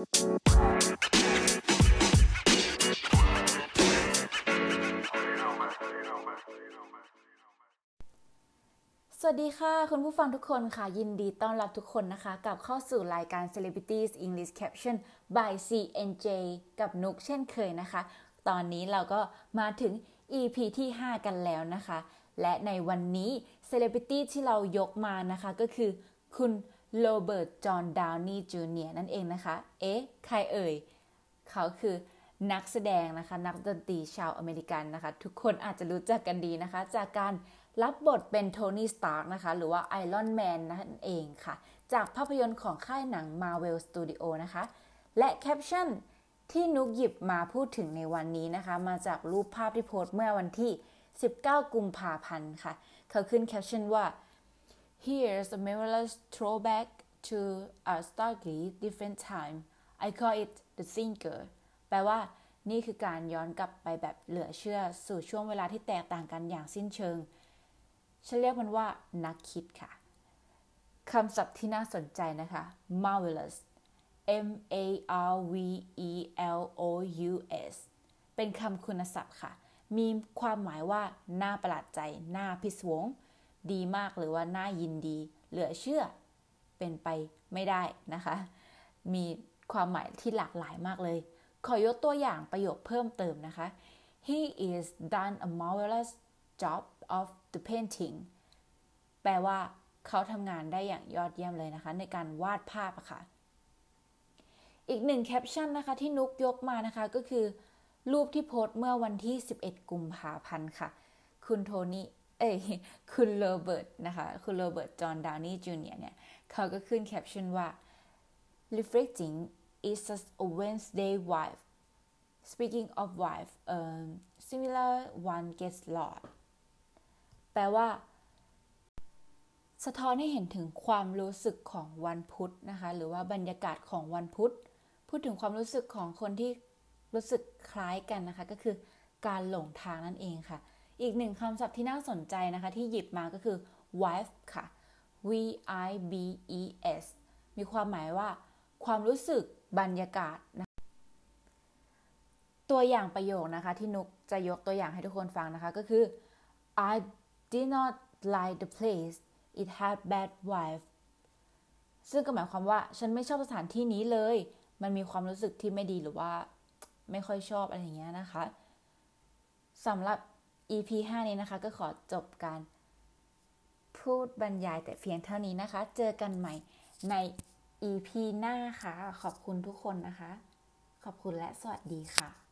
สวัสดีค่ะ คุณผู้ฟังทุกคนค่ะ ยินดีต้อนรับทุกคนนะคะ กับเข้าสู่รายการ Celebrities English Caption by CNJ กับนุกเช่นเคยนะคะ ตอนนี้เราก็มาถึง EP ที่ 5 กันแล้วนะคะ และในวันนี้ Celebrity ที่เรายกมานะคะก็คือคุณ โรเบิร์ต จอห์น ดาวนีย์ จูเนียร์นั่นเองนะคะ เอ๊ะ ใครเอ่ย เขาคือนักแสดงนะคะ นักดนตรีชาวอเมริกันนะคะ ทุกคนอาจจะรู้จักกันดีนะคะ จากการรับบทเป็นโทนี่ สตาร์กนะคะ หรือว่าไอรอนแมนนั่นเองค่ะ จากภาพยนตร์ของค่ายหนัง Marvel Studio นะคะ และแคปชั่นที่นุกหยิบมาพูดถึงในวันนี้นะคะ มาจากรูปภาพที่โพสต์เมื่อวันที่ 19 กุมภาพันธ์ค่ะ เขาขึ้นแคปชั่นว่า Here's a marvelous throwback to a starkly different time I call it the thinker แปลว่า นี่คือการย้อนกลับไปแบบเหลือเชื่อสู่ช่วงเวลาที่แตกต่างกันอย่างสิ้นเชิง ฉันเรียกมันว่า นักคิดค่ะ คำศัพท์ที่น่าสนใจนะคะ marvelous M A R V E L O U S เป็นคำคุณศัพท์ค่ะ มีความหมายว่า น่าประหลาดใจ น่าพิศวง ดีมากหรือว่าน่ายินดี เหลือเชื่อเป็นไปไม่ได้นะคะ มีความหมายที่หลากหลายมากเลย ขอยกตัวอย่างประโยคเพิ่มเติมนะคะ He is done a marvelous job of the painting แปลว่าเขาทำงานได้อย่างยอดเยี่ยมเลยนะคะ ในการวาดภาพะค่ะ อีกหนึ่งแคปชั่นนะคะที่นุกยกมานะคะก็คือ รูปที่โพสต์เมื่อวันที่ 11 กุมภาพันธ์ค่ะ คุณโทนี่ เอ้ยคุณโรเบิร์ตนะคะคุณโรเบิร์ตจอห์นดาวนีย์จูเนียร์เนี่ยเขาก็ขึ้นแคปชั่นว่า reflecting is a Wednesday vibe speaking of vibe um, similar one gets lost แปลว่า สะท้อนให้เห็นถึงความรู้สึกของวันพุธนะคะ หรือว่าบรรยากาศของวันพุธ พูดถึงความรู้สึกของคนที่รู้สึกคล้ายกันนะคะ ก็คือการหลงทางนั่นเองค่ะ อีกหนึ่งคำศัพท์ที่น่าสนใจนะคะที่หยิบมาก็คือ wife ค่ะ v i b e s มีความหมายว่า ความรู้สึกบรรยากาศนะตัวอย่างประโยคนะคะที่นุกจะยกตัวอย่างให้ทุกคนฟังนะคะก็คือ I did not like the place it had bad wife ซึ่งก็หมายความว่าฉันไม่ชอบสถานที่นี้เลย มันมีความรู้สึกที่ไม่ดีหรือว่า ไม่ค่อยชอบอะไรอย่างเงี้ยนะคะสำหรับ EP 5 นี้นะคะ ก็ขอจบการพูดบรรยายแต่เพียงเท่านี้นะคะ เจอกันใหม่ใน EP หน้าค่ะ ขอบคุณทุกคนนะคะ ขอบคุณและสวัสดีค่ะ